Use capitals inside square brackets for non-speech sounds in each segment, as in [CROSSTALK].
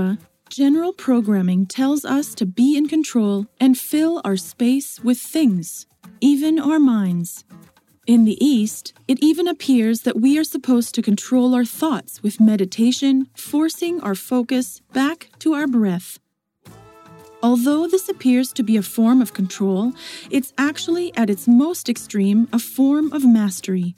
America, general programming tells us to be in control and fill our space with things, even our minds. In the East, it even appears that we are supposed to control our thoughts with meditation, forcing our focus back to our breath. Although this appears to be a form of control, it's actually at its most extreme a form of mastery.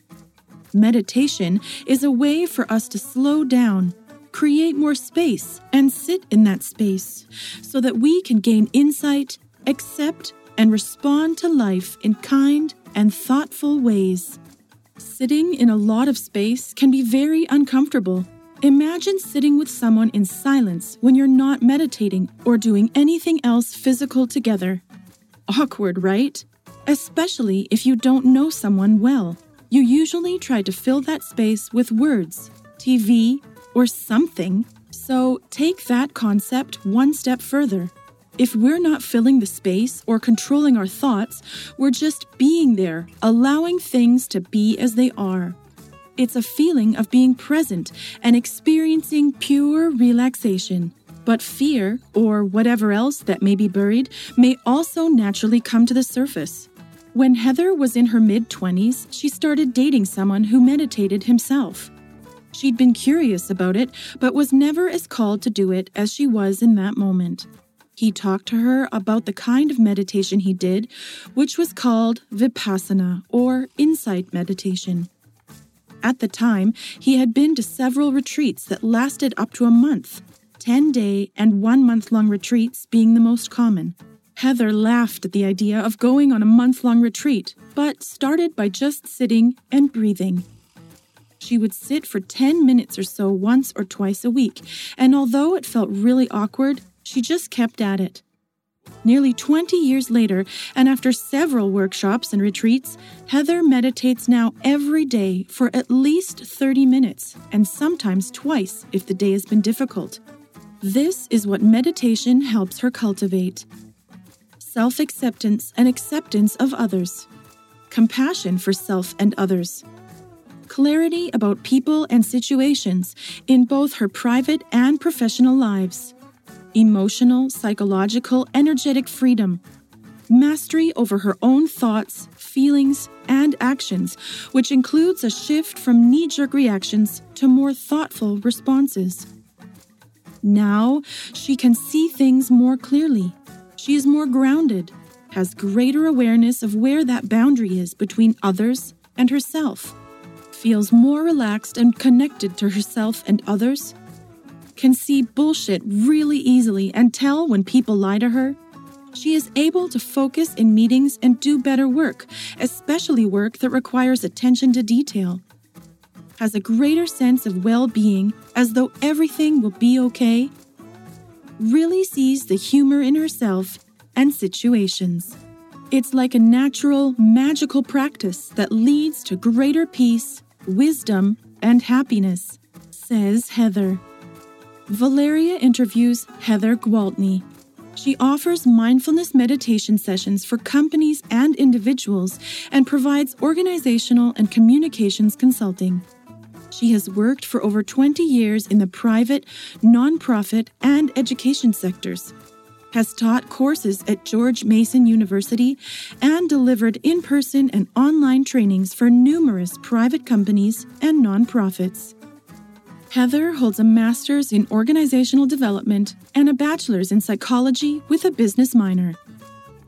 Meditation is a way for us to slow down create more space and sit in that space so that we can gain insight, accept, and respond to life in kind and thoughtful ways. Sitting in a lot of space can be very uncomfortable. Imagine sitting with someone in silence when you're not meditating or doing anything else physical together. Awkward, right? Especially if you don't know someone well. You usually try to fill that space with words, TV, or something. So take that concept one step further. If we're not filling the space or controlling our thoughts, we're just being there, allowing things to be as they are. It's a feeling of being present and experiencing pure relaxation. But fear, or whatever else that may be buried, may also naturally come to the surface. When Heather was in her mid 20s, she started dating someone who meditated himself. She'd been curious about it, but was never as called to do it as she was in that moment. He talked to her about the kind of meditation he did, which was called Vipassana or insight meditation. At the time, he had been to several retreats that lasted up to a month, 10 day and one month long retreats being the most common. Heather laughed at the idea of going on a month long retreat, but started by just sitting and breathing. She would sit for 10 minutes or so once or twice a week, and although it felt really awkward, she just kept at it. Nearly 20 years later, and after several workshops and retreats, Heather meditates now every day for at least 30 minutes, and sometimes twice if the day has been difficult. This is what meditation helps her cultivate self acceptance and acceptance of others, compassion for self and others, clarity about people and situations in both her private and professional lives, emotional, psychological, energetic freedom, mastery over her own thoughts, feelings, and actions, which includes a shift from knee jerk reactions to more thoughtful responses. Now she can see things more clearly. She is more grounded, has greater awareness of where that boundary is between others and herself feels more relaxed and connected to herself and others, can see bullshit really easily and tell when people lie to her. She is able to focus in meetings and do better work, especially work that requires attention to detail. Has a greater sense of well being as though everything will be okay. Really sees the humor in herself and situations. It's like a natural, magical practice that leads to greater peace wisdom, and happiness, says Heather. Valeria interviews Heather Gwaltney. She offers mindfulness meditation sessions for companies and individuals and provides organizational and communications consulting. She has worked for over 20 years in the private, nonprofit, and education sectors has taught courses at George Mason University, and delivered in person and online trainings for numerous private companies and nonprofits. Heather holds a master's in organizational development and a bachelor's in psychology with a business minor.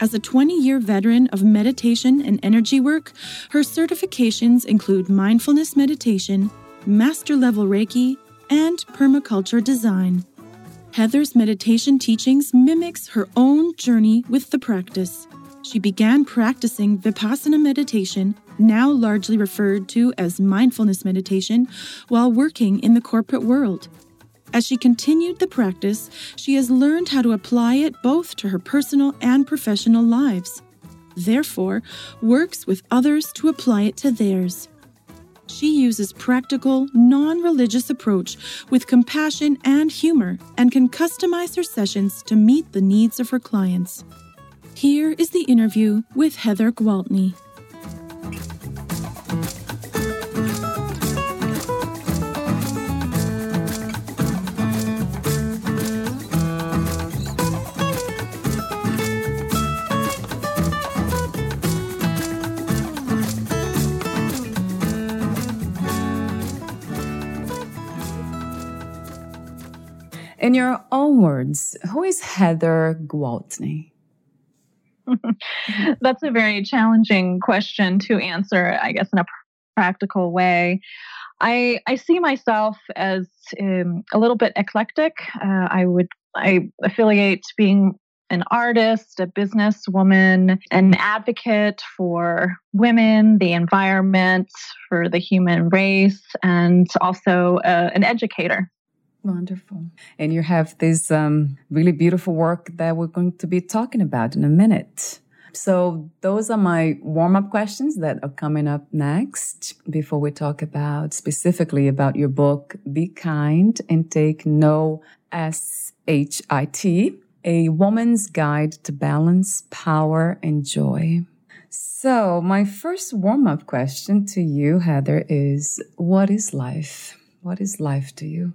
As a 20 year veteran of meditation and energy work, her certifications include mindfulness meditation, master level Reiki, and permaculture design. Heather's meditation teachings mimics her own journey with the practice. She began practicing Vipassana meditation now largely referred to as mindfulness meditation, while working in the corporate world. As she continued the practice, she has learned how to apply it both to her personal and professional lives. Therefore, works with others to apply it to theirs. She uses practical, non-religious approach with compassion and humor and can customize her sessions to meet the needs of her clients. Here is the interview with Heather Gwaltney. In your own words, who is Heather Gwaltney? [LAUGHS] That's a very challenging question to answer, I guess, in a practical way. I I see myself as um, a little bit eclectic. Uh, I would I affiliate being an artist, a businesswoman, an advocate for women, the environment, for the human race, and also uh, an educator. Wonderful. And you have this um, really beautiful work that we're going to be talking about in a minute. So, those are my warm up questions that are coming up next before we talk about specifically about your book, Be Kind and Take No S H I T, A Woman's Guide to Balance, Power, and Joy. So, my first warm up question to you, Heather, is What is life? What is life to you?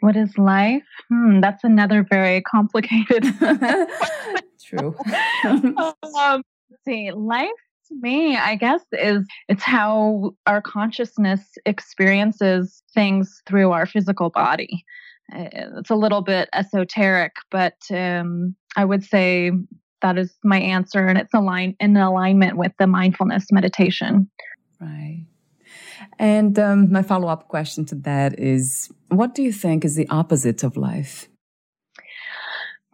What is life? Hmm, that's another very complicated. [LAUGHS] True. [LAUGHS] um, see, life to me, I guess, is it's how our consciousness experiences things through our physical body. Eh, it's a little bit esoteric, but um, I would say that is my answer, and it's aligned in alignment with the mindfulness meditation. Right. And um, my follow up question to that is what do you think is the opposite of life?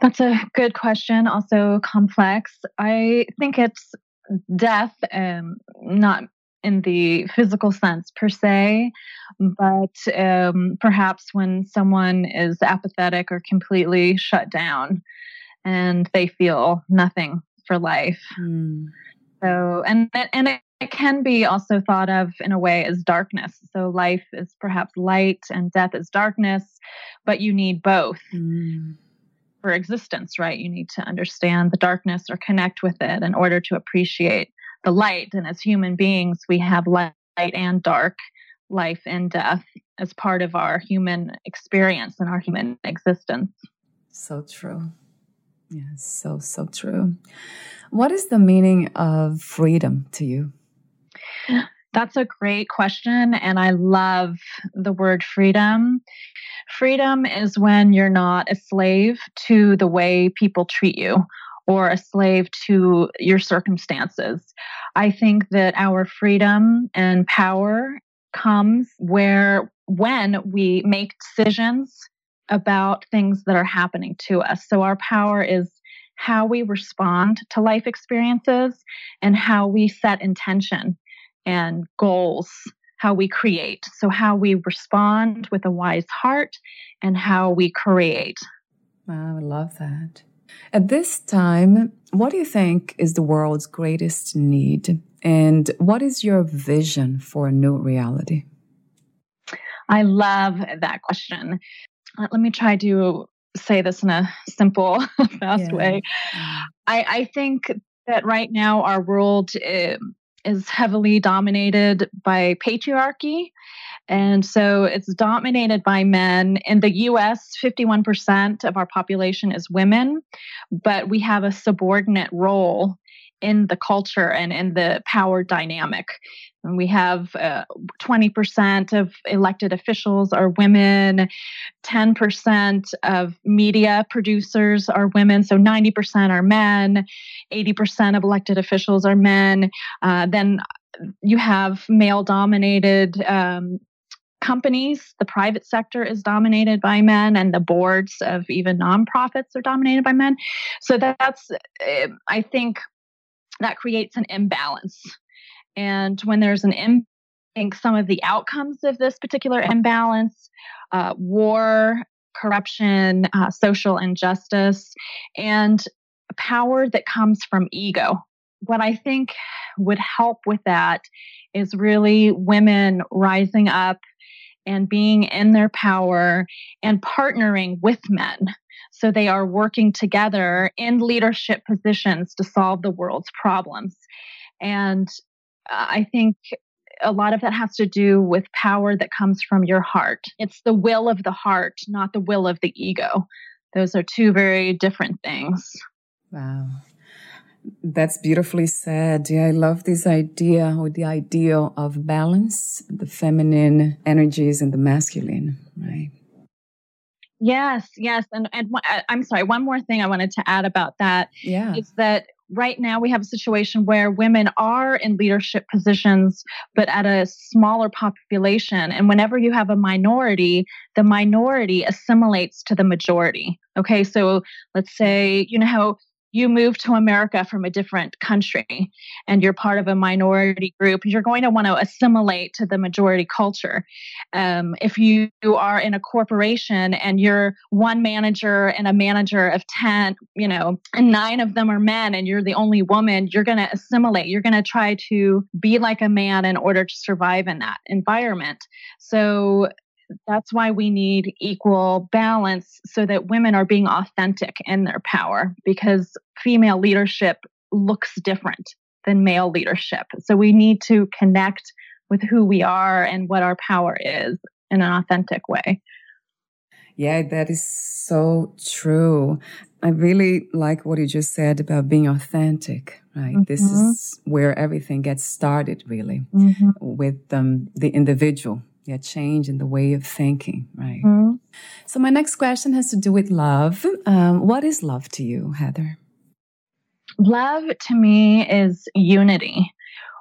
That's a good question, also complex. I think it's death, um, not in the physical sense per se, but um, perhaps when someone is apathetic or completely shut down and they feel nothing for life. Mm. So, and and it it can be also thought of in a way as darkness. So life is perhaps light and death is darkness, but you need both mm. for existence, right? You need to understand the darkness or connect with it in order to appreciate the light. And as human beings, we have light and dark, life and death as part of our human experience and our human existence. So true. Yes, so, so true. What is the meaning of freedom to you? That's a great question. And I love the word freedom. Freedom is when you're not a slave to the way people treat you or a slave to your circumstances. I think that our freedom and power comes where when we make decisions about things that are happening to us. So our power is how we respond to life experiences and how we set intention and goals, how we create. So, how we respond with a wise heart and how we create. Wow, I love that. At this time, what do you think is the world's greatest need? And what is your vision for a new reality? I love that question. Let me try to say this in a simple, [LAUGHS] fast yeah. way. I, I, think that right now our world uh, is heavily dominated by patriarchy. And so it's dominated by men. In the US, 51% of our population is women, but we have a subordinate role in the culture and in the power dynamic. And we have uh, 20% of elected officials are women, 10% of media producers are women, so 90% are men, 80% of elected officials are men. Uh, then you have male dominated um, companies, the private sector is dominated by men, and the boards of even nonprofits are dominated by men. So that's, eh, I think, that creates an imbalance. And when there's an imbalance, some of the outcomes of this particular imbalance, uh, war, corruption, uh, social injustice, and power that comes from ego. What I think would help with that is really women rising up and being in their power and partnering with men. So they are working together in leadership positions to solve the world's problems. And uh, I think a lot of that has to do with power that comes from your heart. It's the will of the heart, not the will of the ego. Those are two very different things. Wow. That's beautifully said. Yeah, I love this idea or the ideal of balance, the feminine energies and the masculine, right? Yes, yes. And, and uh, I'm sorry, one more thing I wanted to add about that yeah. is that right now we have a situation where women are in leadership positions, but at a smaller population. And whenever you have a minority, the minority assimilates to the majority. Okay, so let's say, you know how you move to America from a different country and you're part of a minority group, you're going to want to assimilate to the majority culture. Um, if you are in a corporation and you're one manager and a manager of 10, you know, and nine of them are men and you're the only woman, you're going to assimilate. You're going to try to be like a man in order to survive in that environment. So that's why we need equal balance so that women are being authentic in their power because female leadership looks different than male leadership. So we need to connect with who we are and what our power is in an authentic way. Yeah, that is so true. I really like what you just said about being authentic, right? Mm-hmm. This is where everything gets started, really, mm-hmm. with um, the individual yeah, change in the way of thinking, right? Mm-hmm. So my next question has to do with love. Um, what is love to you, Heather? Love to me is unity,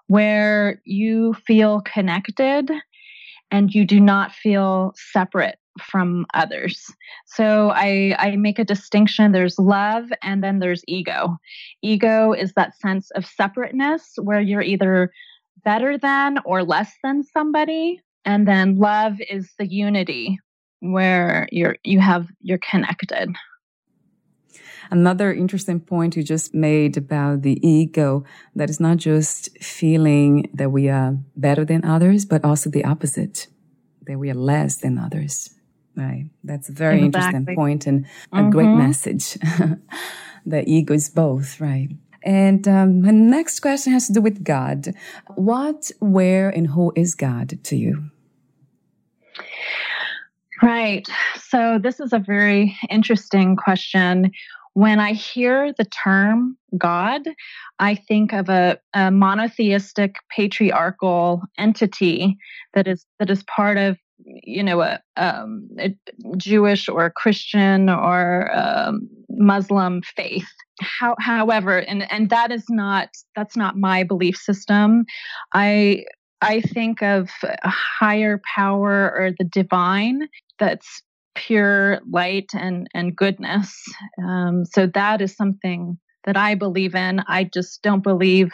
where you feel connected and you do not feel separate from others. So I, I make a distinction. There's love and then there's ego. Ego is that sense of separateness where you're either better than or less than somebody and then love is the unity where you're you have you're connected another interesting point you just made about the ego that is not just feeling that we are better than others but also the opposite that we are less than others right that's a very exactly. interesting point and a mm-hmm. great message [LAUGHS] the ego is both right and um, my next question has to do with God. What, where, and who is God to you? Right. So, this is a very interesting question. When I hear the term God, I think of a, a monotheistic patriarchal entity that is that is part of you know a, um, a Jewish or Christian or um, Muslim faith. How, however, and and that is not that's not my belief system. I I think of a higher power or the divine that's pure light and, and goodness. Um, so that is something that I believe in. I just don't believe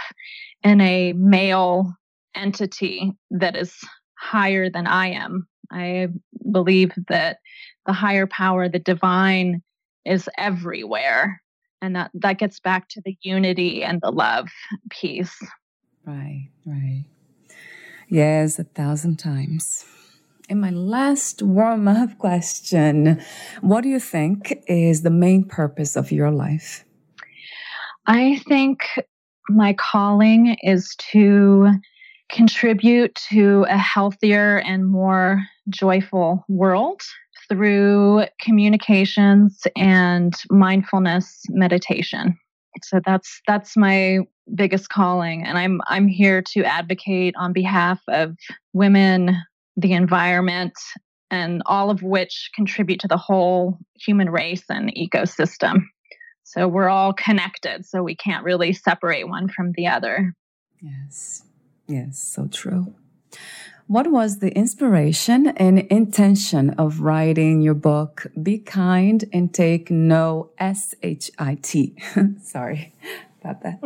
in a male entity that is higher than I am. I believe that the higher power, the divine, is everywhere. And that, that gets back to the unity and the love piece. Right, right. Yes, a thousand times. And my last warm up question What do you think is the main purpose of your life? I think my calling is to contribute to a healthier and more joyful world through communications and mindfulness meditation. So that's that's my biggest calling and I'm I'm here to advocate on behalf of women, the environment, and all of which contribute to the whole human race and ecosystem. So we're all connected, so we can't really separate one from the other. Yes. Yes, so true. What was the inspiration and intention of writing your book, Be Kind and Take No S H I T? [LAUGHS] Sorry about that.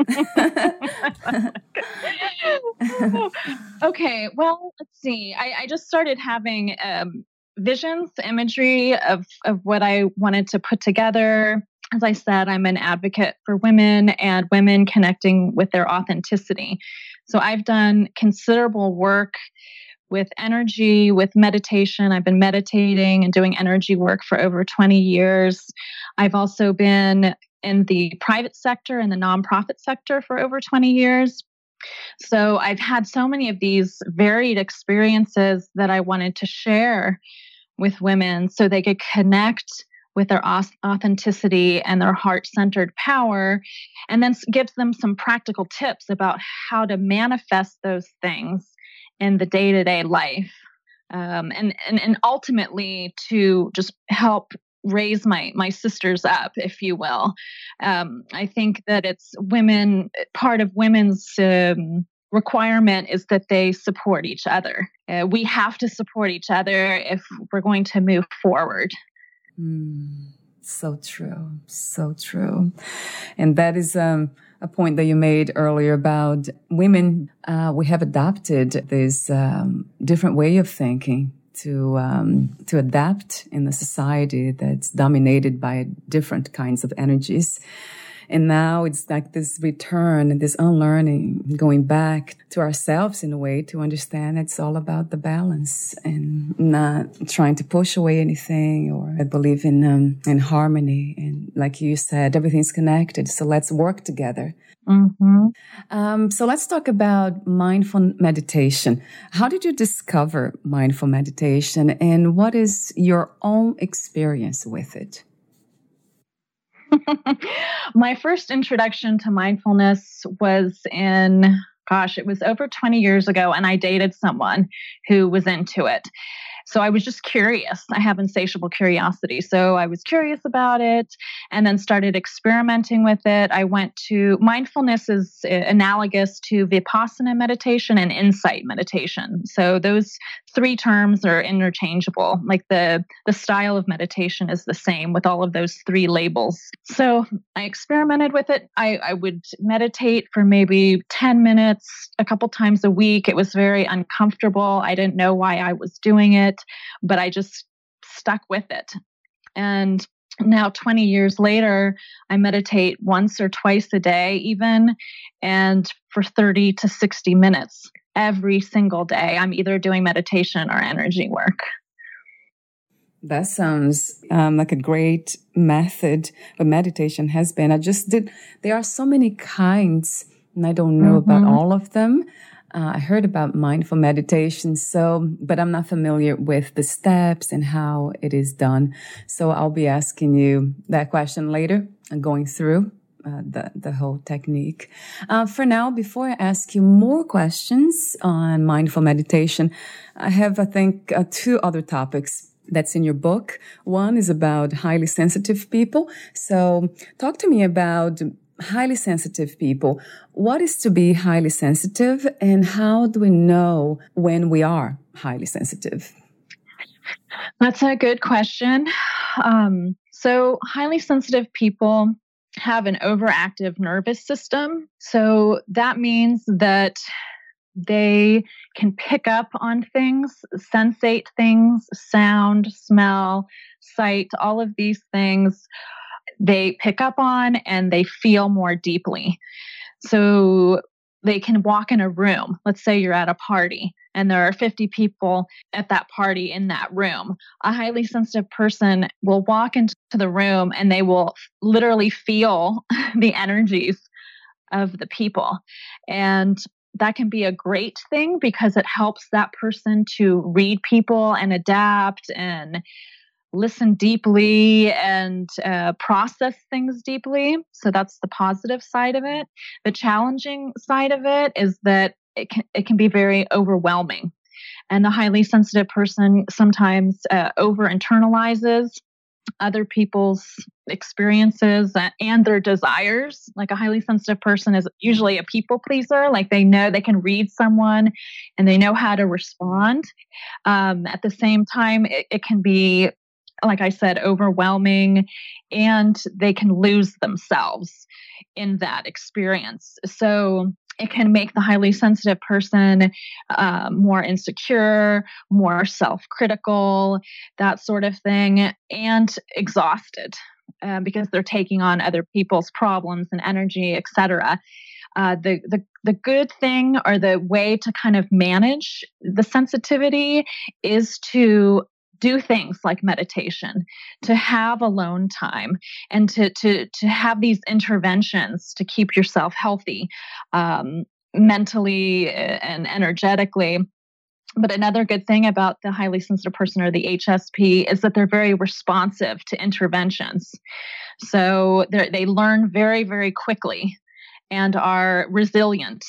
[LAUGHS] okay, well, let's see. I, I just started having um, visions, imagery of, of what I wanted to put together. As I said, I'm an advocate for women and women connecting with their authenticity. So I've done considerable work with energy, with meditation. I've been meditating and doing energy work for over 20 years. I've also been in the private sector and the nonprofit sector for over 20 years. So I've had so many of these varied experiences that I wanted to share with women so they could connect with their authenticity and their heart centered power, and then gives them some practical tips about how to manifest those things in the day to day life. Um, and, and and ultimately to just help raise my my sisters up, if you will. Um, I think that it's women. Part of women's um, requirement is that they support each other. Uh, we have to support each other if we're going to move forward. Mm, so true, so true, and that is um, a point that you made earlier about women. Uh, we have adopted this um, different way of thinking to um, to adapt in a society that's dominated by different kinds of energies. And now it's like this return and this unlearning, going back to ourselves in a way to understand it's all about the balance and not trying to push away anything or I believe in, um, in harmony. And like you said, everything's connected. So let's work together. Mm-hmm. Um, so let's talk about mindful meditation. How did you discover mindful meditation and what is your own experience with it? [LAUGHS] My first introduction to mindfulness was in, gosh, it was over 20 years ago, and I dated someone who was into it. So I was just curious. I have insatiable curiosity. So I was curious about it and then started experimenting with it. I went to mindfulness is eh, analogous to vipassana meditation and insight meditation. So those three terms are interchangeable. Like the the style of meditation is the same with all of those three labels. So I experimented with it. I, I would meditate for maybe 10 minutes a couple times a week. It was very uncomfortable. I didn't know why I was doing it, but I just stuck with it. And now 20 years later i meditate once or twice a day even and for 30 to 60 minutes every single day. I'm either doing meditation or energy work. That sounds um, like a great method, but meditation has been. I just did, there are so many kinds, and I don't know mm-hmm. about all of them. Uh, I heard about mindful meditation, so, but I'm not familiar with the steps and how it is done. So I'll be asking you that question later and going through uh, the the whole technique. Uh, for now, before I ask you more questions on mindful meditation, I have I think uh, two other topics that's in your book. One is about highly sensitive people. So, talk to me about highly sensitive people. What is to be highly sensitive, and how do we know when we are highly sensitive? That's a good question. Um, so, highly sensitive people have an overactive nervous system. So that means that they can pick up on things, sensate things, sound, smell, sight, all of these things they pick up on and they feel more deeply. So they can walk in a room. Let's say you're at a party and there are 50 people at that party in that room. A highly sensitive person will walk into the room and they will literally feel [LAUGHS] the energies of the people. And that can be a great thing because it helps that person to read people and adapt and listen deeply and uh, process things deeply. So that's the positive side of it. The challenging side of it is that it can, it can be very overwhelming. And the highly sensitive person sometimes uh, over internalizes other people's experiences and their desires. Like a highly sensitive person is usually a people pleaser. Like they know they can read someone and they know how to respond. Um, at the same time, it, it can be like I said, overwhelming, and they can lose themselves in that experience. So it can make the highly sensitive person uh, more insecure, more self critical, that sort of thing, and exhausted uh, because they're taking on other people's problems and energy, etc. Uh, the, the the good thing or the way to kind of manage the sensitivity is to do things like meditation, to have alone time, and to to to have these interventions to keep yourself healthy, um, mentally and energetically. But another good thing about the highly sensitive person or the HSP is that they're very responsive to interventions. So they learn very, very quickly and are resilient.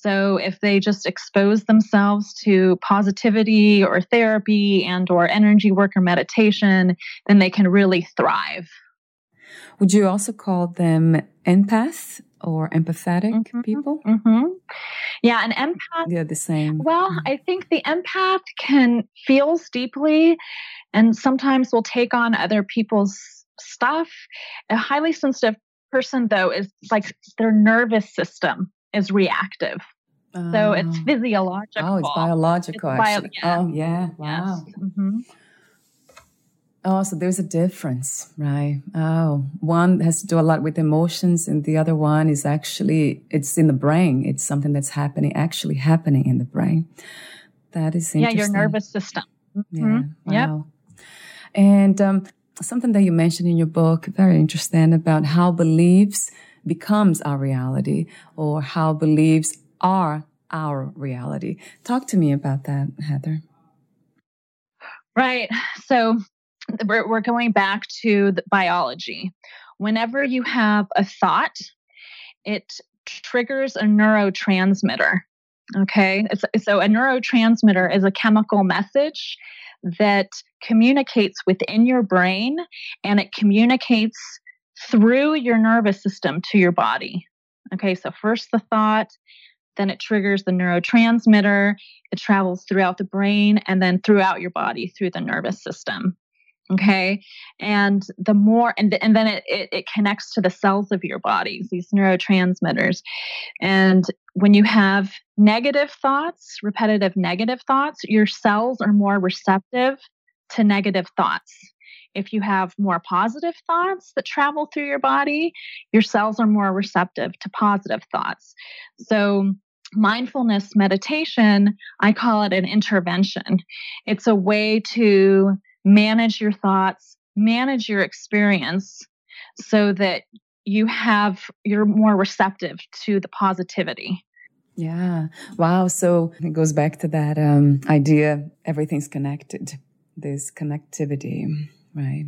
So if they just expose themselves to positivity or therapy and or energy work or meditation, then they can really thrive. Would you also call them empath or empathetic mm-hmm. people? Mm-hmm. Yeah, an empath. Yeah, the same. Well, mm-hmm. I think the empath can feels deeply, and sometimes will take on other people's stuff. A highly sensitive person, though, is like their nervous system is reactive. so it's oh. physiological. Oh, it's biological. It's bio- yeah. Oh, yeah. Wow. Yes. Mm-hmm. Oh, so there's a difference, right? Oh, one has to do a lot with emotions, and the other one is actually it's in the brain. It's something that's happening, actually happening in the brain. That is interesting. Yeah, your nervous system. Mm-hmm. Yeah. Wow. Yep. And um, something that you mentioned in your book, very interesting, about how beliefs becomes our reality or how beliefs are our reality. Talk to me about that, Heather. Right. So we're, we're going back to the biology. Whenever you have a thought, it triggers a neurotransmitter. Okay. It's, so a neurotransmitter is a chemical message that communicates within your brain and it communicates through your nervous system to your body. Okay, so first the thought, then it triggers the neurotransmitter, it travels throughout the brain and then throughout your body through the nervous system. Okay, and the more, and, and then it, it, it connects to the cells of your bodies, these neurotransmitters. And when you have negative thoughts, repetitive negative thoughts, your cells are more receptive to negative thoughts. If you have more positive thoughts that travel through your body, your cells are more receptive to positive thoughts. So, mindfulness meditation, I call it an intervention. It's a way to manage your thoughts, manage your experience so that you have you're more receptive to the positivity. Yeah. Wow. So it goes back to that um, idea everything's connected, this connectivity. Right.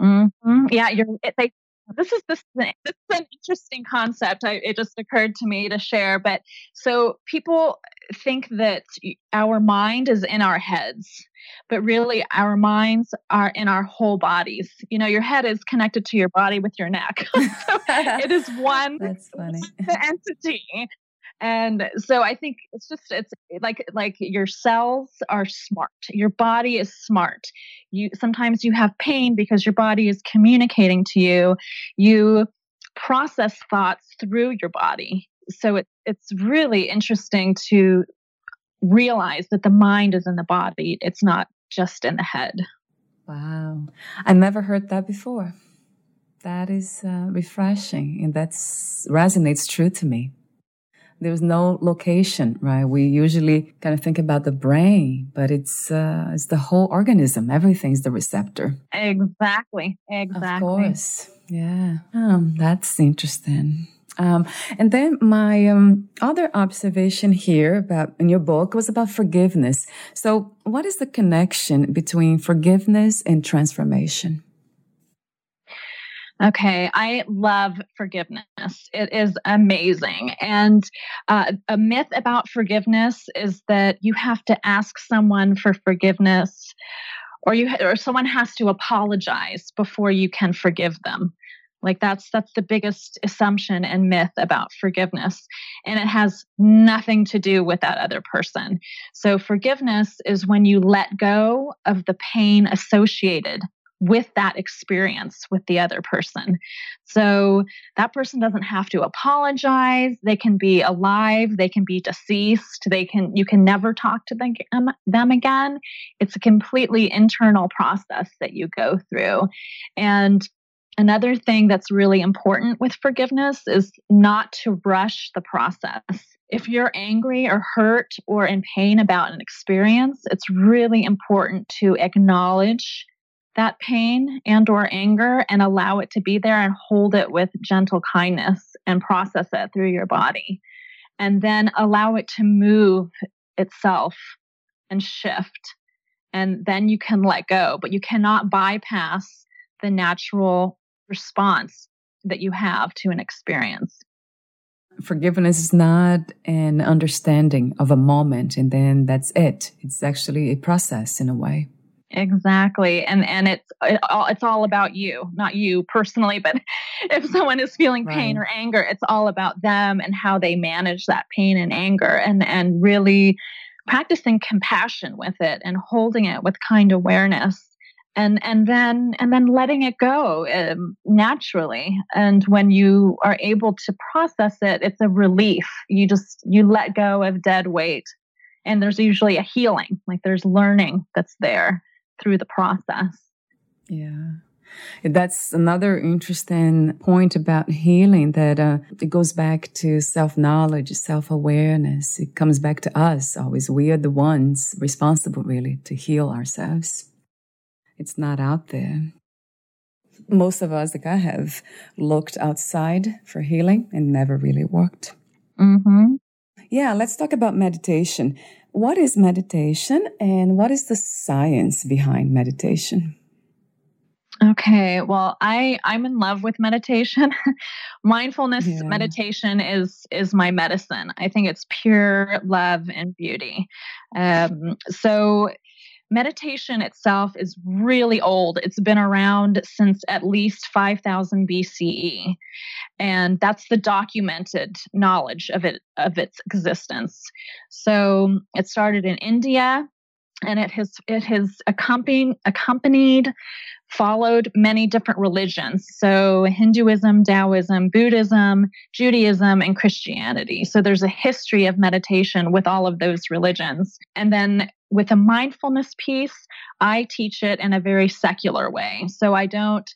Mm-hmm. Yeah, you're. They, this is this, this is an interesting concept. I, it just occurred to me to share. But so people think that our mind is in our heads, but really our minds are in our whole bodies. You know, your head is connected to your body with your neck. [LAUGHS] so [LAUGHS] it is one [LAUGHS] entity and so i think it's just it's like like your cells are smart. Your body is smart. You sometimes you have pain because your body is communicating to you. You process thoughts through your body. So it, it's really interesting to realize that the mind is in the body. It's not just in the head. Wow. I never heard that before. That is uh, refreshing and that resonates true to me there's no location, right? We usually kind of think about the brain, but it's uh, it's the whole organism. Everything's the receptor. Exactly. Exactly. Of course. Yeah. Oh, that's interesting. Um, and then my um, other observation here about in your book was about forgiveness. So, what is the connection between forgiveness and transformation? Okay, I love forgiveness. It is amazing. And uh, a myth about forgiveness is that you have to ask someone for forgiveness or you or someone has to apologize before you can forgive them. Like that's that's the biggest assumption and myth about forgiveness and it has nothing to do with that other person. So forgiveness is when you let go of the pain associated with that experience with the other person. So that person doesn't have to apologize. They can be alive, they can be deceased, they can you can never talk to them, um, them again. It's a completely internal process that you go through. And another thing that's really important with forgiveness is not to rush the process. If you're angry or hurt or in pain about an experience, it's really important to acknowledge that pain and or anger and allow it to be there and hold it with gentle kindness and process it through your body. And then allow it to move itself and shift. And then you can let go but you cannot bypass the natural response that you have to an experience. Forgiveness is not an understanding of a moment and then that's it. It's actually a process in a way Exactly. And and it's it all, it's all about you, not you personally, but [LAUGHS] if someone is feeling pain right. or anger, it's all about them and how they manage that pain and anger and and really practicing compassion with it and holding it with kind awareness and and then and then letting it go um, naturally and when you are able to process it it's a relief you just you let go of dead weight and there's usually a healing like there's learning that's there through the process. Yeah. That's another interesting point about healing that uh, it goes back to self knowledge, self awareness. It comes back to us always. We are the ones responsible, really, to heal ourselves. It's not out there. Most of us, like I have, looked outside for healing and never really worked. Mm-hmm. Yeah, let's talk about meditation. What is meditation and what is the science behind meditation? Okay, well, I I'm in love with meditation. [LAUGHS] Mindfulness yeah. meditation is is my medicine. I think it's pure love and beauty. Um, so meditation itself is really old. It's been around since at least 5000 BCE. And that's the documented knowledge of it of its existence. So it started in India and it has it has accompanied accompanied followed many different religions. So Hinduism, Taoism, Buddhism, Judaism, and Christianity. So there's a history of meditation with all of those religions. And then with a mindfulness piece, I teach it in a very secular way. So I don't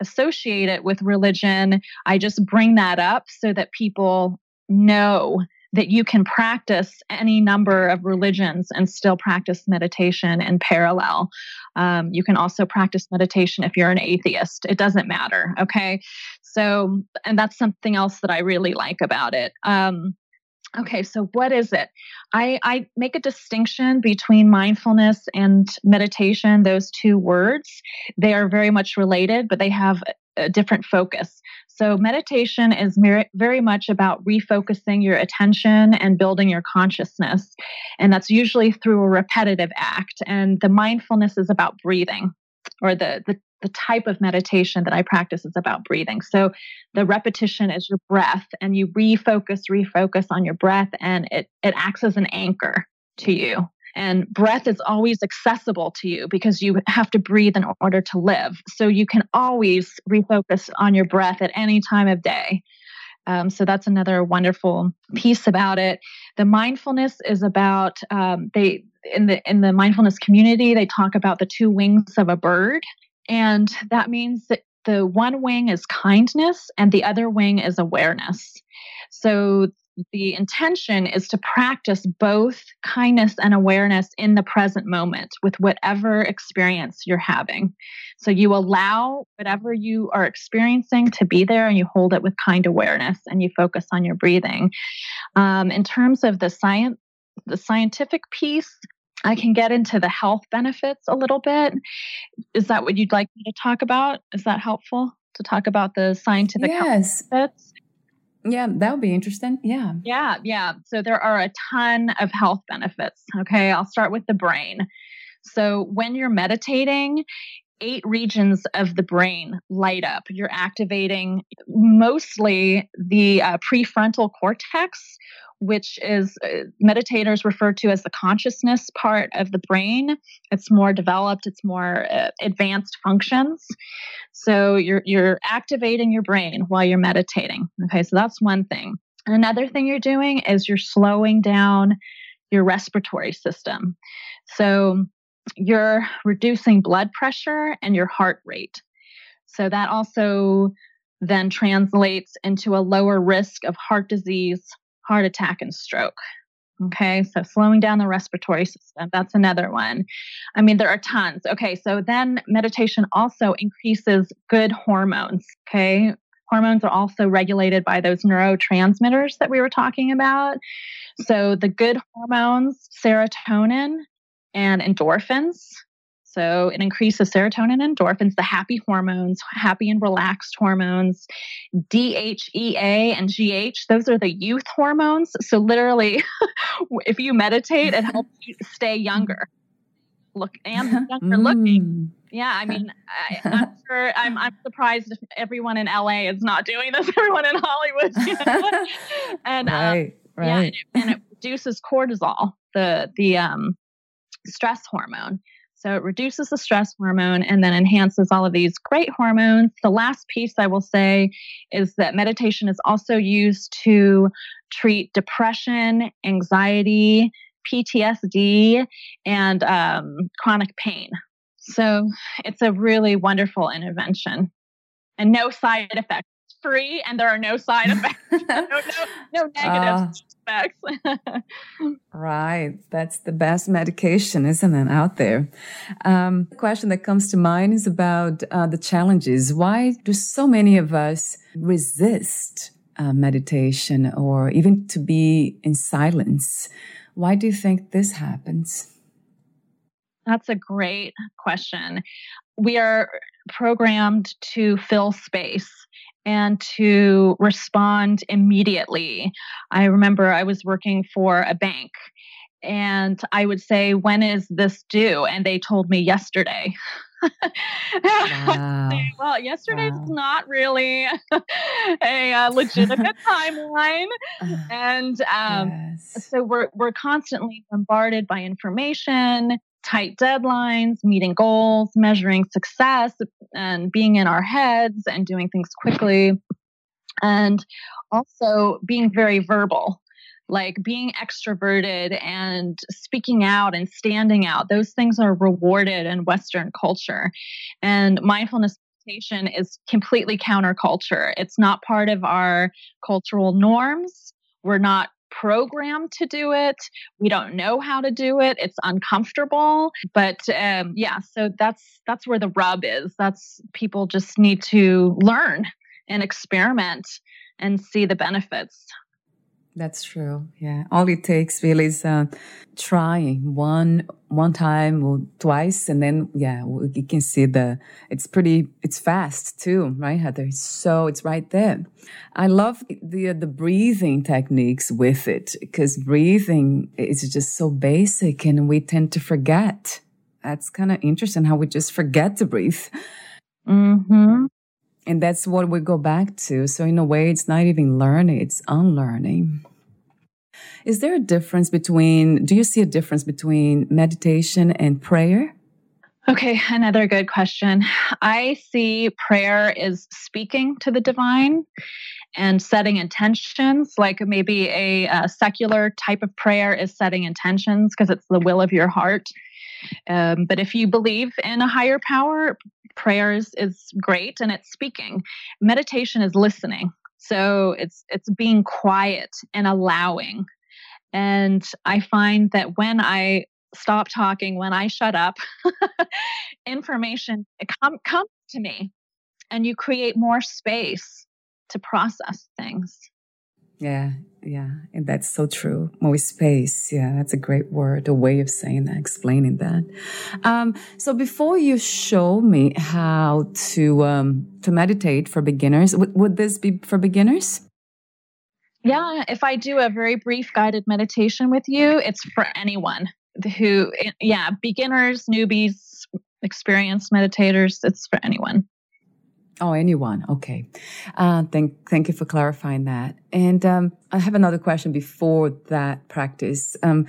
associate it with religion. I just bring that up so that people know that you can practice any number of religions and still practice meditation in parallel. Um, you can also practice meditation if you're an atheist. It doesn't matter. Okay. So, and that's something else that I really like about it. Um, Okay, so what is it? I, I make a distinction between mindfulness and meditation, those two words. They are very much related, but they have a, different focus. So, meditation is very much about refocusing your attention and building your consciousness. And that's usually through a repetitive act. And the mindfulness is about breathing or the, the the type of meditation that I practice is about breathing. So the repetition is your breath and you refocus, refocus on your breath and it, it acts as an anchor to you. And breath is always accessible to you because you have to breathe in order to live. So you can always refocus on your breath at any time of day. Um, so that's another wonderful piece about it. The mindfulness is about um, they in the in the mindfulness community they talk about the two wings of a bird and that means that the one wing is kindness and the other wing is awareness. So the intention is to practice both kindness and awareness in the present moment with whatever experience you're having. So you allow whatever you are experiencing to be there and you hold it with kind awareness and you focus on your breathing. Um, in terms of the science, the scientific piece, I can get into the health benefits a little bit. Is that what you'd like me to talk about? Is that helpful to talk about the scientific yes. benefits? Yeah, that would be interesting. Yeah. Yeah, yeah. So there are a ton of health benefits. Okay, I'll start with the brain. So when you're meditating, eight regions of the brain light up. You're activating mostly the uh, prefrontal cortex, which is uh, meditators refer to as the consciousness part of the brain. It's more developed, it's more uh, advanced functions. So you're you're activating your brain while you're meditating. Okay, so that's one thing. Another thing you're doing is you're slowing down your respiratory system. So you're reducing blood pressure and your heart rate. So that also then translates into a lower risk of heart disease, heart attack, and stroke. Okay, so slowing down the respiratory system, that's another one. I mean, there are tons. Okay, so then meditation also increases good hormones. Okay, hormones are also regulated by those neurotransmitters that we were talking about. So the good hormones, serotonin and endorphins, so it increases serotonin and endorphins, the happy hormones, happy and relaxed hormones, DHEA and GH, those are the youth hormones. So literally, [LAUGHS] if you meditate, it helps you stay younger. Look and [LAUGHS] younger looking. Mm. Yeah, I mean, I, am [LAUGHS] sure I'm, I'm surprised if everyone in LA is not doing this. Everyone in Hollywood, you know? and right, um, right. yeah, and it, and it reduces cortisol, the the um, stress hormone. So it reduces the stress hormone and then enhances all of these great hormones. The last piece I will say is that meditation is also used to treat depression, anxiety, PTSD, and um, chronic pain. So it's a really wonderful intervention and no side effects. Free and there are no side [LAUGHS] effects. [LAUGHS] no, no, no negatives. Uh, [LAUGHS] right. That's the best medication, isn't it, out there? Um, the question that comes to mind is about uh, the challenges. Why do so many of us resist uh, meditation or even to be in silence? Why do you think this happens? That's a great question. We are programmed to fill space and to respond immediately. I remember I was working for a bank and I would say, When is this due? And they told me yesterday. [LAUGHS] wow. well, yesterday's wow. not really [LAUGHS] a uh, legitimate [LAUGHS] timeline, and um, yes. so we're we're constantly bombarded by information, tight deadlines, meeting goals, measuring success, and being in our heads and doing things quickly. And also being very verbal, like being extroverted and speaking out and standing out. Those things are rewarded in Western culture. And mindfulness meditation is completely counterculture. It's not part of our cultural norms. We're not programmed to do it. We don't know how to do it. It's uncomfortable. But um, yeah, so that's that's where the rub is. That's people just need to learn and experiment and see the benefits. That's true. Yeah. All it takes really is uh, trying one one time or twice, and then yeah, you can see the. It's pretty. It's fast too, right, Heather? So it's right there. I love the the breathing techniques with it because breathing is just so basic, and we tend to forget. That's kind of interesting how we just forget to breathe. Hmm. And that's what we go back to. So in a way, it's not even learning, it's unlearning. Is there a difference between, do you see a difference between meditation and prayer? Okay, another good question. I see prayer is speaking to the divine and setting intentions, like maybe a, a secular type of prayer is setting intentions because it's the will of your heart. Um, but if you believe in a higher power, prayers is great and it's speaking. Meditation is listening. So it's it's being quiet and allowing. And I find that when I stop talking, when I shut up, [LAUGHS] information come comes to me and you create more space to process things. Yeah, yeah, and that's so true. More space. Yeah, that's a great word, a way of saying that, explaining that. Um, so before you show me how to um, to meditate for beginners, would, would this be for beginners? Yeah, if I do a very brief guided meditation with you, it's for anyone who, yeah, beginners, newbies, experienced meditators, it's for anyone. Oh, anyone. Okay. Uh, thank, thank you for clarifying that. And um, I have another question before that practice. Um,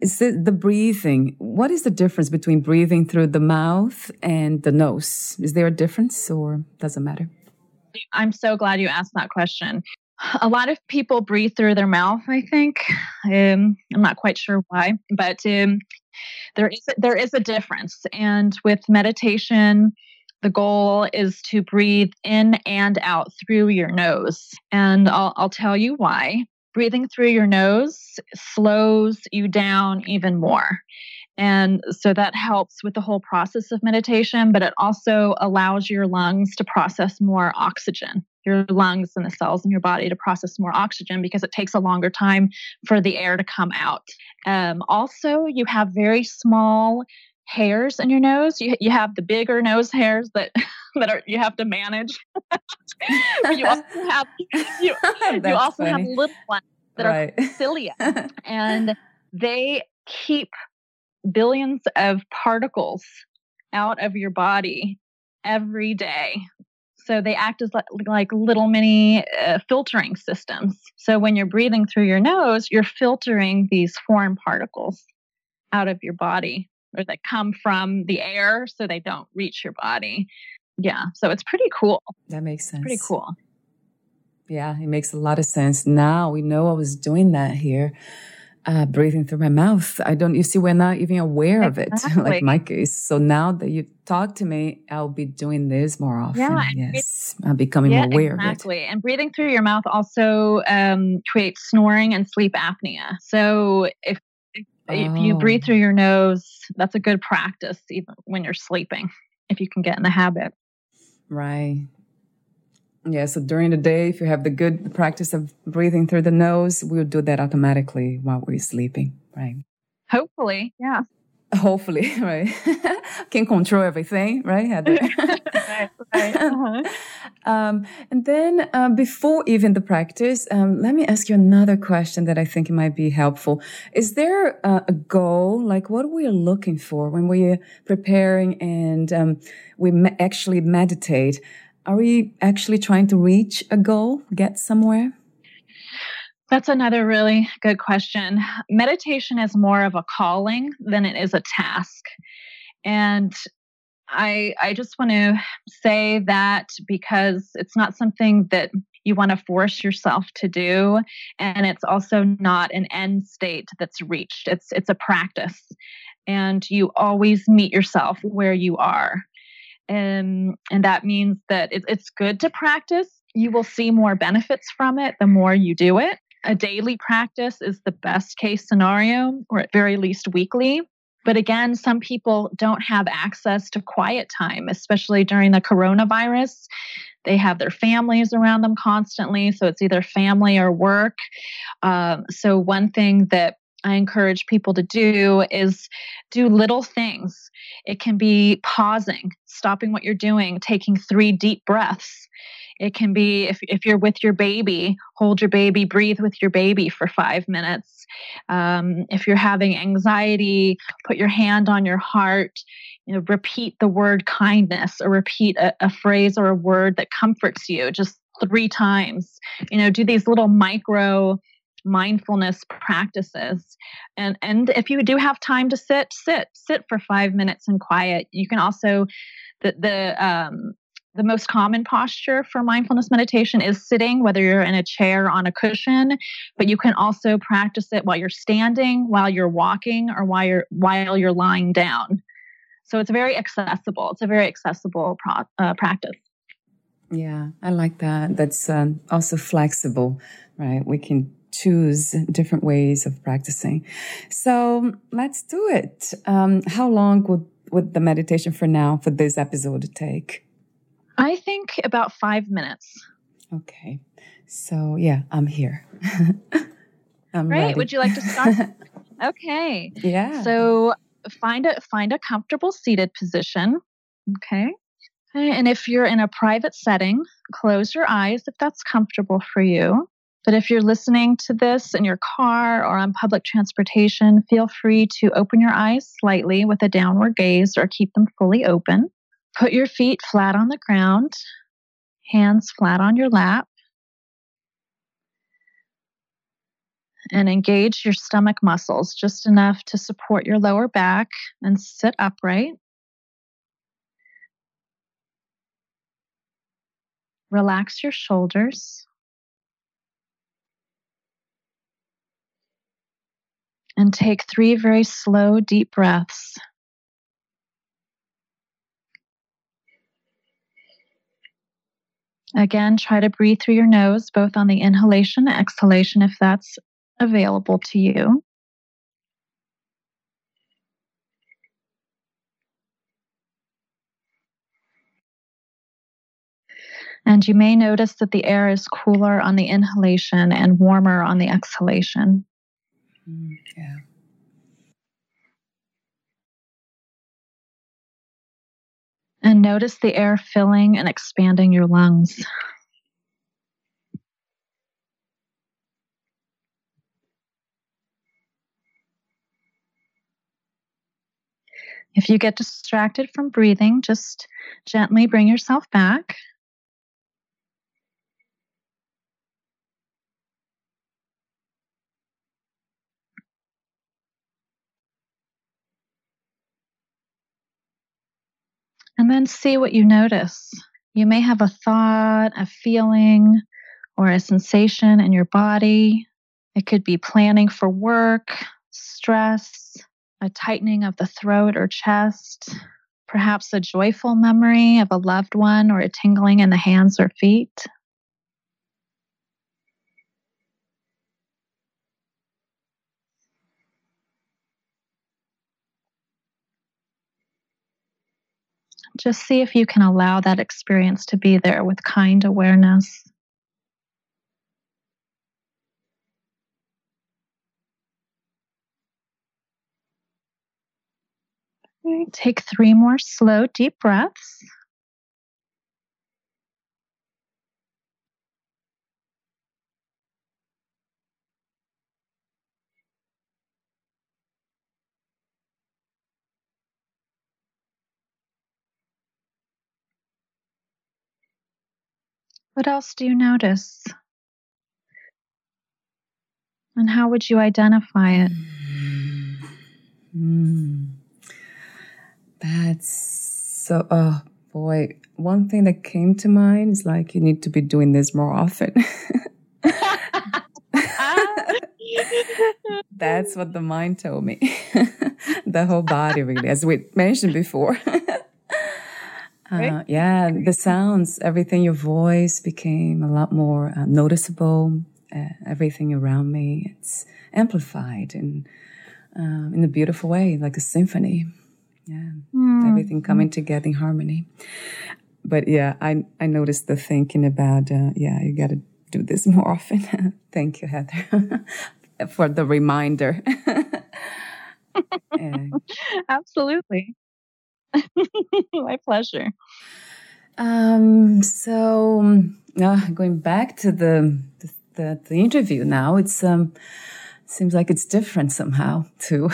is it the breathing? What is the difference between breathing through the mouth and the nose? Is there a difference or doesn't matter? I'm so glad you asked that question. A lot of people breathe through their mouth, I think. Um, I'm not quite sure why, but um, there is there is a difference. And with meditation, the goal is to breathe in and out through your nose. And I'll, I'll tell you why. Breathing through your nose slows you down even more. And so that helps with the whole process of meditation, but it also allows your lungs to process more oxygen, your lungs and the cells in your body to process more oxygen because it takes a longer time for the air to come out. Um, also, you have very small hairs in your nose. You you have the bigger nose hairs that [LAUGHS] that are you have to manage. you also [LAUGHS] have you, [LAUGHS] you also funny. have little ones that right. are cilia, and they keep billions of particles out of your body every day. So they act as like, like little mini uh, filtering systems. So when you're breathing through your nose, you're filtering these foreign particles out of your body or that come from the air so they don't reach your body. Yeah, so it's pretty cool. That makes sense. Pretty cool. Yeah, it makes a lot of sense. Now we know I was doing that here. Uh, breathing through my mouth. I don't, you see, we're not even aware exactly. of it, [LAUGHS] like my case. So now that you talk to me, I'll be doing this more often. Yeah, yes, I'm becoming yeah, aware exactly. of it. Exactly. And breathing through your mouth also um, creates snoring and sleep apnea. So if if you breathe oh. through your nose, that's a good practice even when you're sleeping, if you can get in the habit. Right. Yeah, so during the day, if you have the good practice of breathing through the nose, we'll do that automatically while we're sleeping, right? Hopefully, yeah. Hopefully, [LAUGHS] right? Can control everything, right, Heather? [LAUGHS] right, right. Uh-huh. um, and then uh, before even the practice, um, let me ask you another question that I think might be helpful. Is there uh, a goal, like what we're looking for when we're preparing and um, we me- actually meditate? Are we actually trying to reach a goal, get somewhere? That's another really good question. Meditation is more of a calling than it is a task. And I I just want to say that because it's not something that you want to force yourself to do and it's also not an end state that's reached. It's it's a practice and you always meet yourself where you are. And and that means that it, it's good to practice. You will see more benefits from it the more you do it a daily practice is the best case scenario, or at very least weekly. But again, some people don't have access to quiet time, especially during the coronavirus. They have their families around them constantly, so it's either family or work. Um, so, one thing that I encourage people to do is do little things. It can be pausing, stopping what you're doing, taking three deep breaths. It can be if, if you're with your baby, hold your baby, breathe with your baby for five minutes. Um, if you're having anxiety, put your hand on your heart. You know, repeat the word kindness or repeat a, a phrase or a word that comforts you just three times. You know, do these little micro mindfulness practices and and if you do have time to sit sit sit for five minutes in quiet you can also the the um the most common posture for mindfulness meditation is sitting, whether you're in a chair on a cushion, but you can also practice it while you're standing, while you're walking, or while you're while you're lying down. So it's very accessible. It's a very accessible pro- uh, practice. Yeah, I like that. That's um, also flexible, right? We can choose different ways of practicing. So let's do it. Um, how long would, would the meditation for now, for this episode, take? I think about five minutes. Okay. So, yeah, I'm here. [LAUGHS] I'm Great. Ready. Would you like to start? [LAUGHS] okay. Yeah. So, find a find a comfortable seated position. Okay. Okay, and if you're in a private setting, close your eyes if that's comfortable for you. But if you're listening to this in your car or on public transportation, feel free to open your eyes slightly with a downward gaze or keep them fully open. Put your feet flat on the ground, hands flat on your lap. And engage your stomach muscles just enough to support your lower back and sit upright. Relax your shoulders. And take three very slow, deep breaths. Again, try to breathe through your nose, both on the inhalation and exhalation, if that's available to you. And you may notice that the air is cooler on the inhalation and warmer on the exhalation. Mm, yeah. And notice the air filling and expanding your lungs. If you get distracted from breathing, just gently bring yourself back. And then see what you notice. You may have a thought, a feeling, or a sensation in your body. It could be planning for work, stress, a tightening of the throat or chest, perhaps a joyful memory of a loved one or a tingling in the hands or feet. Just see if you can allow that experience to be there with kind awareness. Take three more slow, deep breaths. What else do you notice? And how would you identify it? Mm. That's so, oh boy. One thing that came to mind is like, you need to be doing this more often. [LAUGHS] That's what the mind told me. [LAUGHS] the whole body, really, as we mentioned before. [LAUGHS] Uh, yeah, the sounds, everything, your voice became a lot more uh, noticeable. Uh, everything around me, it's amplified in um, in a beautiful way, like a symphony. Yeah, mm. everything coming together in harmony. But yeah, I I noticed the thinking about uh, yeah, you got to do this [LAUGHS] more often. [LAUGHS] Thank you, Heather, [LAUGHS] for the reminder. Absolutely. [LAUGHS] My pleasure. Um, so uh, going back to the, the, the interview now, it's um, seems like it's different somehow too.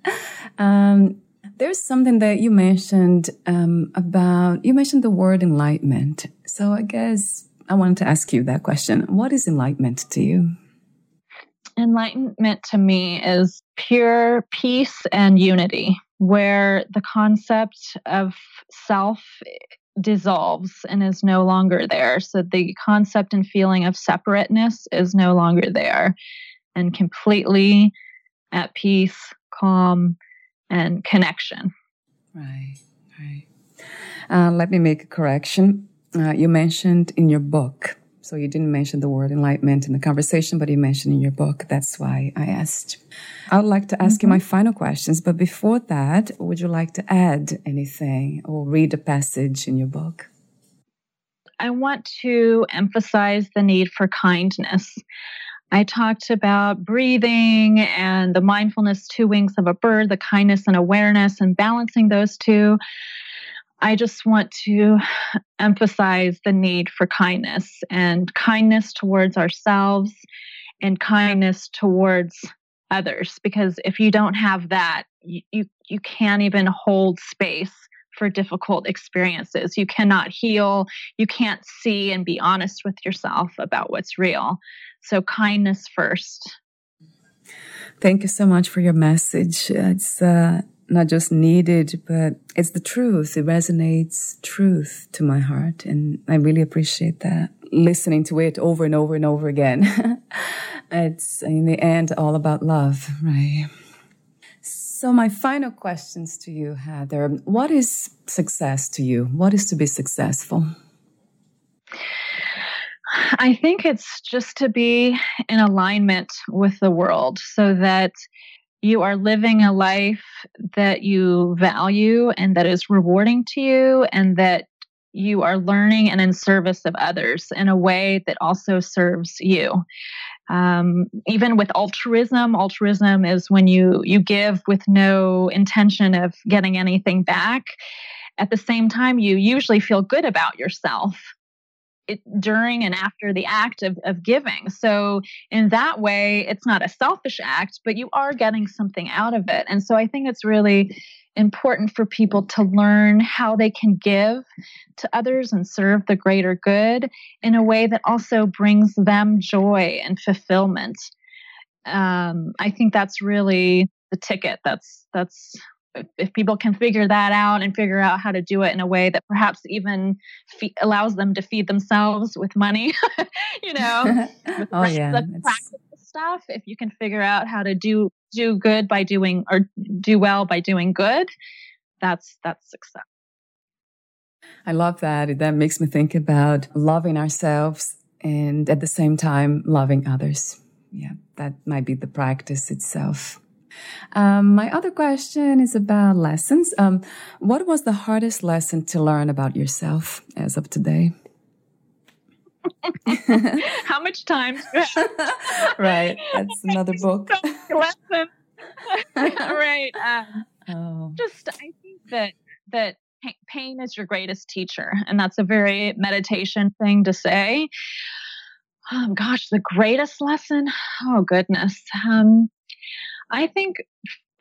[LAUGHS] um, there's something that you mentioned um, about you mentioned the word enlightenment. So I guess I wanted to ask you that question. What is enlightenment to you? Enlightenment to me is pure peace and unity where the concept of self dissolves and is no longer there. So the concept and feeling of separateness is no longer there and completely at peace, calm, and connection. Right, right. Uh, let me make a correction. uh, you mentioned in your book. So you didn't mention the word enlightenment in the conversation, but you mentioned in your book. That's why I asked. I would like to ask mm-hmm. you my final questions, but before that, would you like to add anything or read a passage in your book? I want to emphasize the need for kindness. I talked about breathing and the mindfulness, two wings of a bird, the kindness and awareness, and balancing those two. I just want to emphasize the need for kindness and kindness towards ourselves and kindness towards others because if you don't have that you, you, you can't even hold space for difficult experiences. You cannot heal. You can't see and be honest with yourself about what's real. So kindness first thank you so much for your message it's uh, not just needed, but it's the truth. It resonates truth to my heart. And I really appreciate that. Listening to it over and over and over again. [LAUGHS] it's in the end all about love, right? So my final questions to you, Heather. What is success to you? What is to be successful? I think it's just to be in alignment with the world so that you are living a life that you value and that is rewarding to you, and that you are learning and in service of others in a way that also serves you. Um, even with altruism, altruism is when you you give with no intention of getting anything back. At the same time, you usually feel good about yourself it, during and after the act of, of giving. So, in that way, it's not a selfish act, but you are getting something out of it. And so, I think it's really important for people to learn how they can give to others and serve the greater good in a way that also brings them joy and fulfillment. Um, I think that's really the ticket. That's that's if people can figure that out and figure out how to do it in a way that perhaps even fe- allows them to feed themselves with money, [LAUGHS] you know, [LAUGHS] oh yeah, the practical stuff. If you can figure out how to do do good by doing or do well by doing good, that's that's success. I love that. That makes me think about loving ourselves and at the same time loving others. Yeah, that might be the practice itself. Um, my other question is about lessons. Um, what was the hardest lesson to learn about yourself as of today? [LAUGHS] How much time? [LAUGHS] right, that's another [LAUGHS] book. lesson. right. Um, oh. Just, I think that that pain is your greatest teacher, and that's a very meditation thing to say. Oh, gosh, the greatest lesson. Oh goodness. Um, I think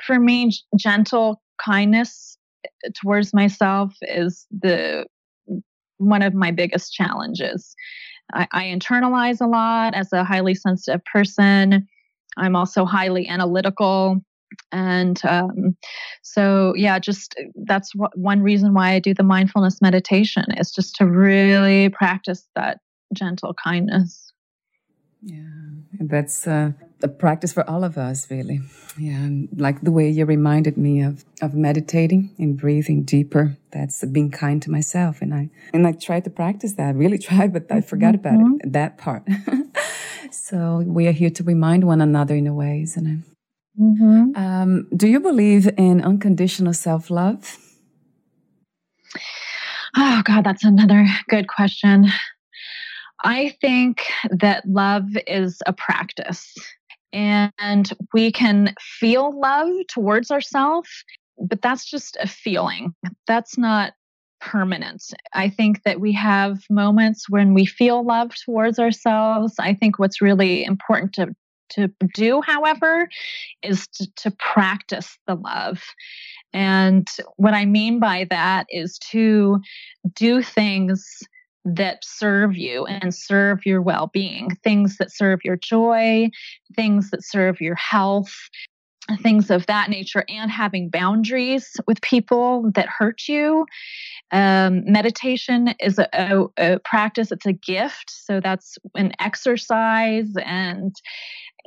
for me, gentle kindness eh, towards myself is the one of my biggest challenges. I, I internalize a lot as a highly sensitive person. I'm also highly analytical and um, so yeah just eh, that's what, one reason why i do the mindfulness meditation is just to really practice that gentle kindness yeah that's uh, a practice for all of us, really. Yeah, like the way you reminded me of of meditating and breathing deeper. That's being kind to myself, and I and I tried to practice that. Really [LAUGHS] tried, but I forgot about mm-hmm. it. That part. [LAUGHS] so we are here to remind one another in a way, isn't it? Mm-hmm. Um, do you believe in unconditional self love? Oh God, that's another good question. I think that love is a practice and we can feel love towards ourselves, but that's just a feeling. That's not permanent. I think that we have moments when we feel love towards ourselves. I think what's really important to to do, however, is to, to practice the love. And what I mean by that is to do things that serve you and serve your well being, things that serve your joy, things that serve your health, things of that nature, and having boundaries with people that hurt you. Um, meditation is a, a, a, practice, it's a gift. So that's an exercise and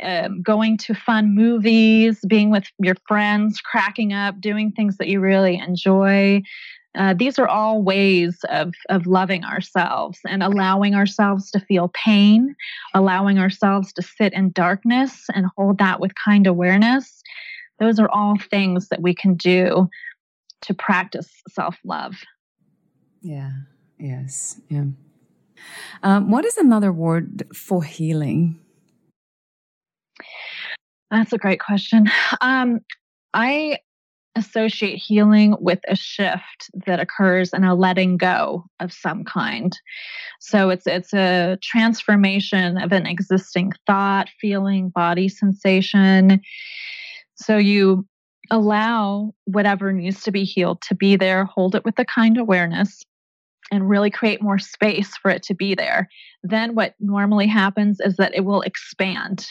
um, going to fun movies, being with your friends, cracking up, doing things that you really enjoy. Uh, these are all ways of, of loving ourselves and allowing ourselves to feel pain, allowing ourselves to sit in darkness and hold that with kind awareness. Those are all things that we can do to practice self love. Yeah, yes, yeah. Um, what is another word for healing? That's a great question. Um, I associate healing with a shift that occurs and a letting go of some kind. So it's it's a transformation of an existing thought, feeling, body sensation. So you allow whatever needs to be healed to be there, hold it with a kind awareness and really create more space for it to be there. Then what normally happens is that it will expand.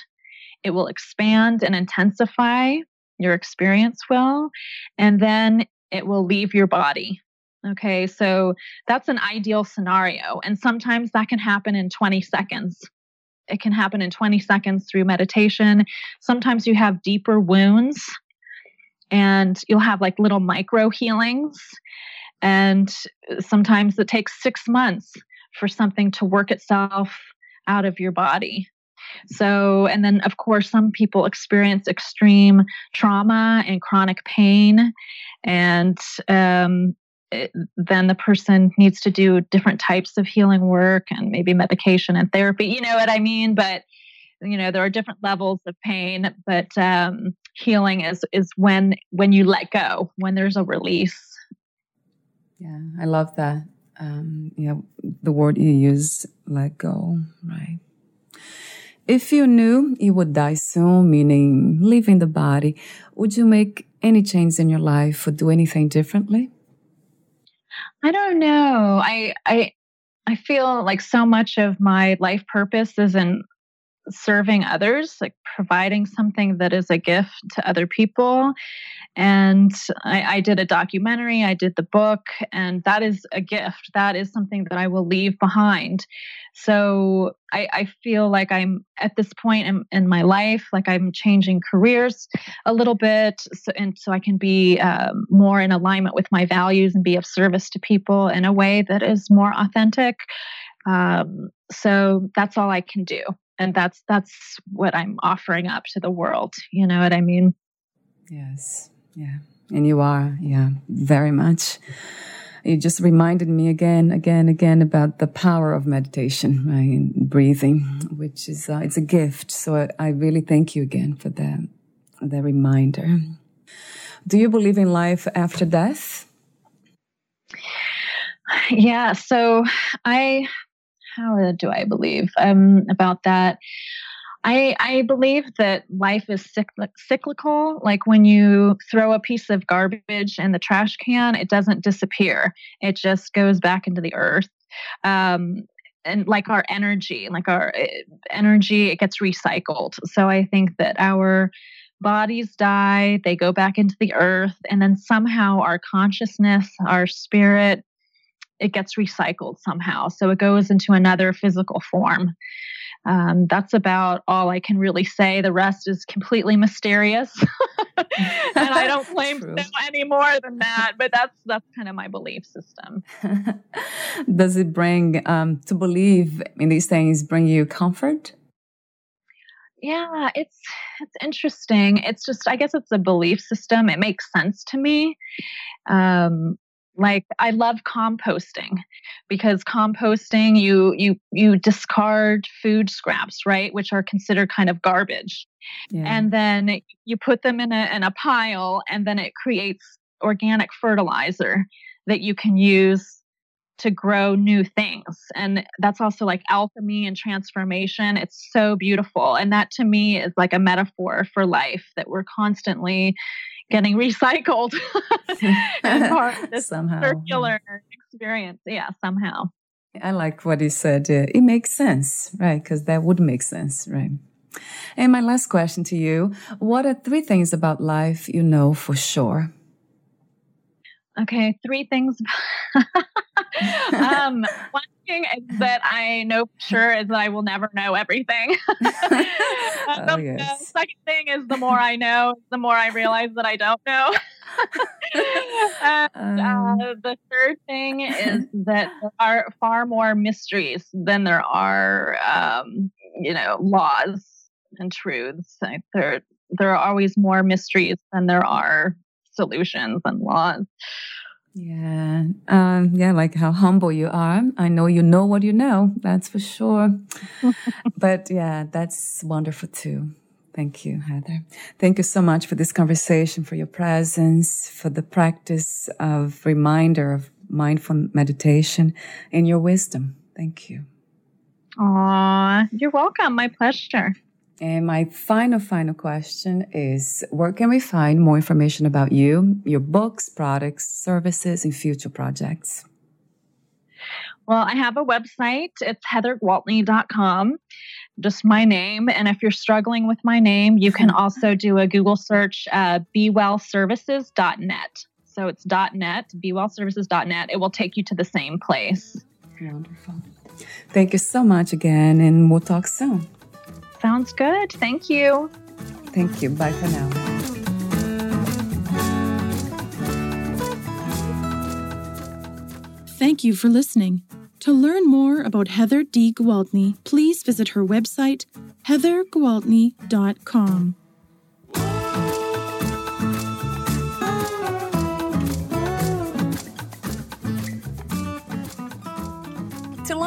It will expand and intensify your experience will, and then it will leave your body. Okay, so that's an ideal scenario. And sometimes that can happen in 20 seconds. It can happen in 20 seconds through meditation. Sometimes you have deeper wounds and you'll have like little micro healings. And uh, sometimes it takes six months for something to work itself out of your body. So, and then of course, some people experience extreme trauma and chronic pain, and um, it, then the person needs to do different types of healing work and maybe medication and therapy. You know what I mean? But you know there are different levels of pain, but um, healing is is when when you let go, when there's a release. Yeah, I love that. Um, you know, the word you use, let go, right? If you knew you would die soon, meaning leaving the body, would you make any change in your life or do anything differently? I don't know. I I I feel like so much of my life purpose is in serving others, like providing something that is a gift to other people. And I, I, did a documentary, I did the book, and that is a gift. That is something that I will leave behind. So I, I feel like I'm at this point in, in, my life, like I'm changing careers a little bit, so, and so I can be um, more in alignment with my values and be of service to people in a way that is more authentic. Um, so that's all I can do, and that's that's what I'm offering up to the world. You know what I mean? Yes. Yeah. And you are, yeah, very much. You just reminded me again, again, again about the power of meditation, right? And breathing, which is, uh, it's a gift. So I, I really thank you again for that, the reminder. Do you believe in life after death? Yeah. So I, how do I believe um, about that? I, I believe that life is cyclical. Like when you throw a piece of garbage in the trash can, it doesn't disappear, it just goes back into the earth. Um, and like our energy, like our eh, energy, it gets recycled. So I think that our bodies die, they go back into the earth, and then somehow our consciousness, our spirit, it gets recycled somehow. So it goes into another physical form. Um, that's about all I can really say. The rest is completely mysterious, [LAUGHS] and I don't claim to know any more than that. But that's that's kind of my belief system. [LAUGHS] Does it bring um, to believe in these things? Bring you comfort? Yeah, it's it's interesting. It's just I guess it's a belief system. It makes sense to me. Um, like i love composting because composting you you you discard food scraps right which are considered kind of garbage. Yeah. and then you put them in a in a pile and then it creates organic fertilizer that you can use to grow new things. And that's also like alchemy and transformation. It's so beautiful. And that to me is like a metaphor for life that we're constantly getting recycled [LAUGHS] part of this somehow circular experience. Yeah, somehow. I like what you said. Uh, it makes sense, right? Because that would make sense, right? And my last question to you What are three things about life you know for sure? Okay, three things. [LAUGHS] um, [LAUGHS] one is [LAUGHS] that I know for sure is that I will never know everything. [LAUGHS] [LAUGHS] oh, yes. The second thing is the more I know, the more I realize that I don't know. and, uh, um, the third thing is that there are far more mysteries than there are, um, you know, laws and truths. There, there are always more mysteries than there are solutions and laws. Yeah. Um, yeah, like how humble you are. I know you know what you know, that's for sure. [LAUGHS] but yeah, that's wonderful too. Thank you, Heather. Thank you so much for this conversation, for your presence, for the practice of reminder of mindful meditation and your wisdom. Thank you. Aw, you're welcome. My pleasure. And my final, final question is where can we find more information about you, your books, products, services, and future projects? Well, I have a website. It's heathergwaltney.com, just my name. And if you're struggling with my name, you can [LAUGHS] also do a Google search, uh, bewellservices.net. So it's .net, bewellservices.net. It will take you to the same place. Wonderful. Thank you so much again, and we'll talk soon. Sounds good. Thank you. Thank you. Bye for now. Thank you for listening. To learn more about Heather D. Gwaltney, please visit her website, heathergwaltney.com.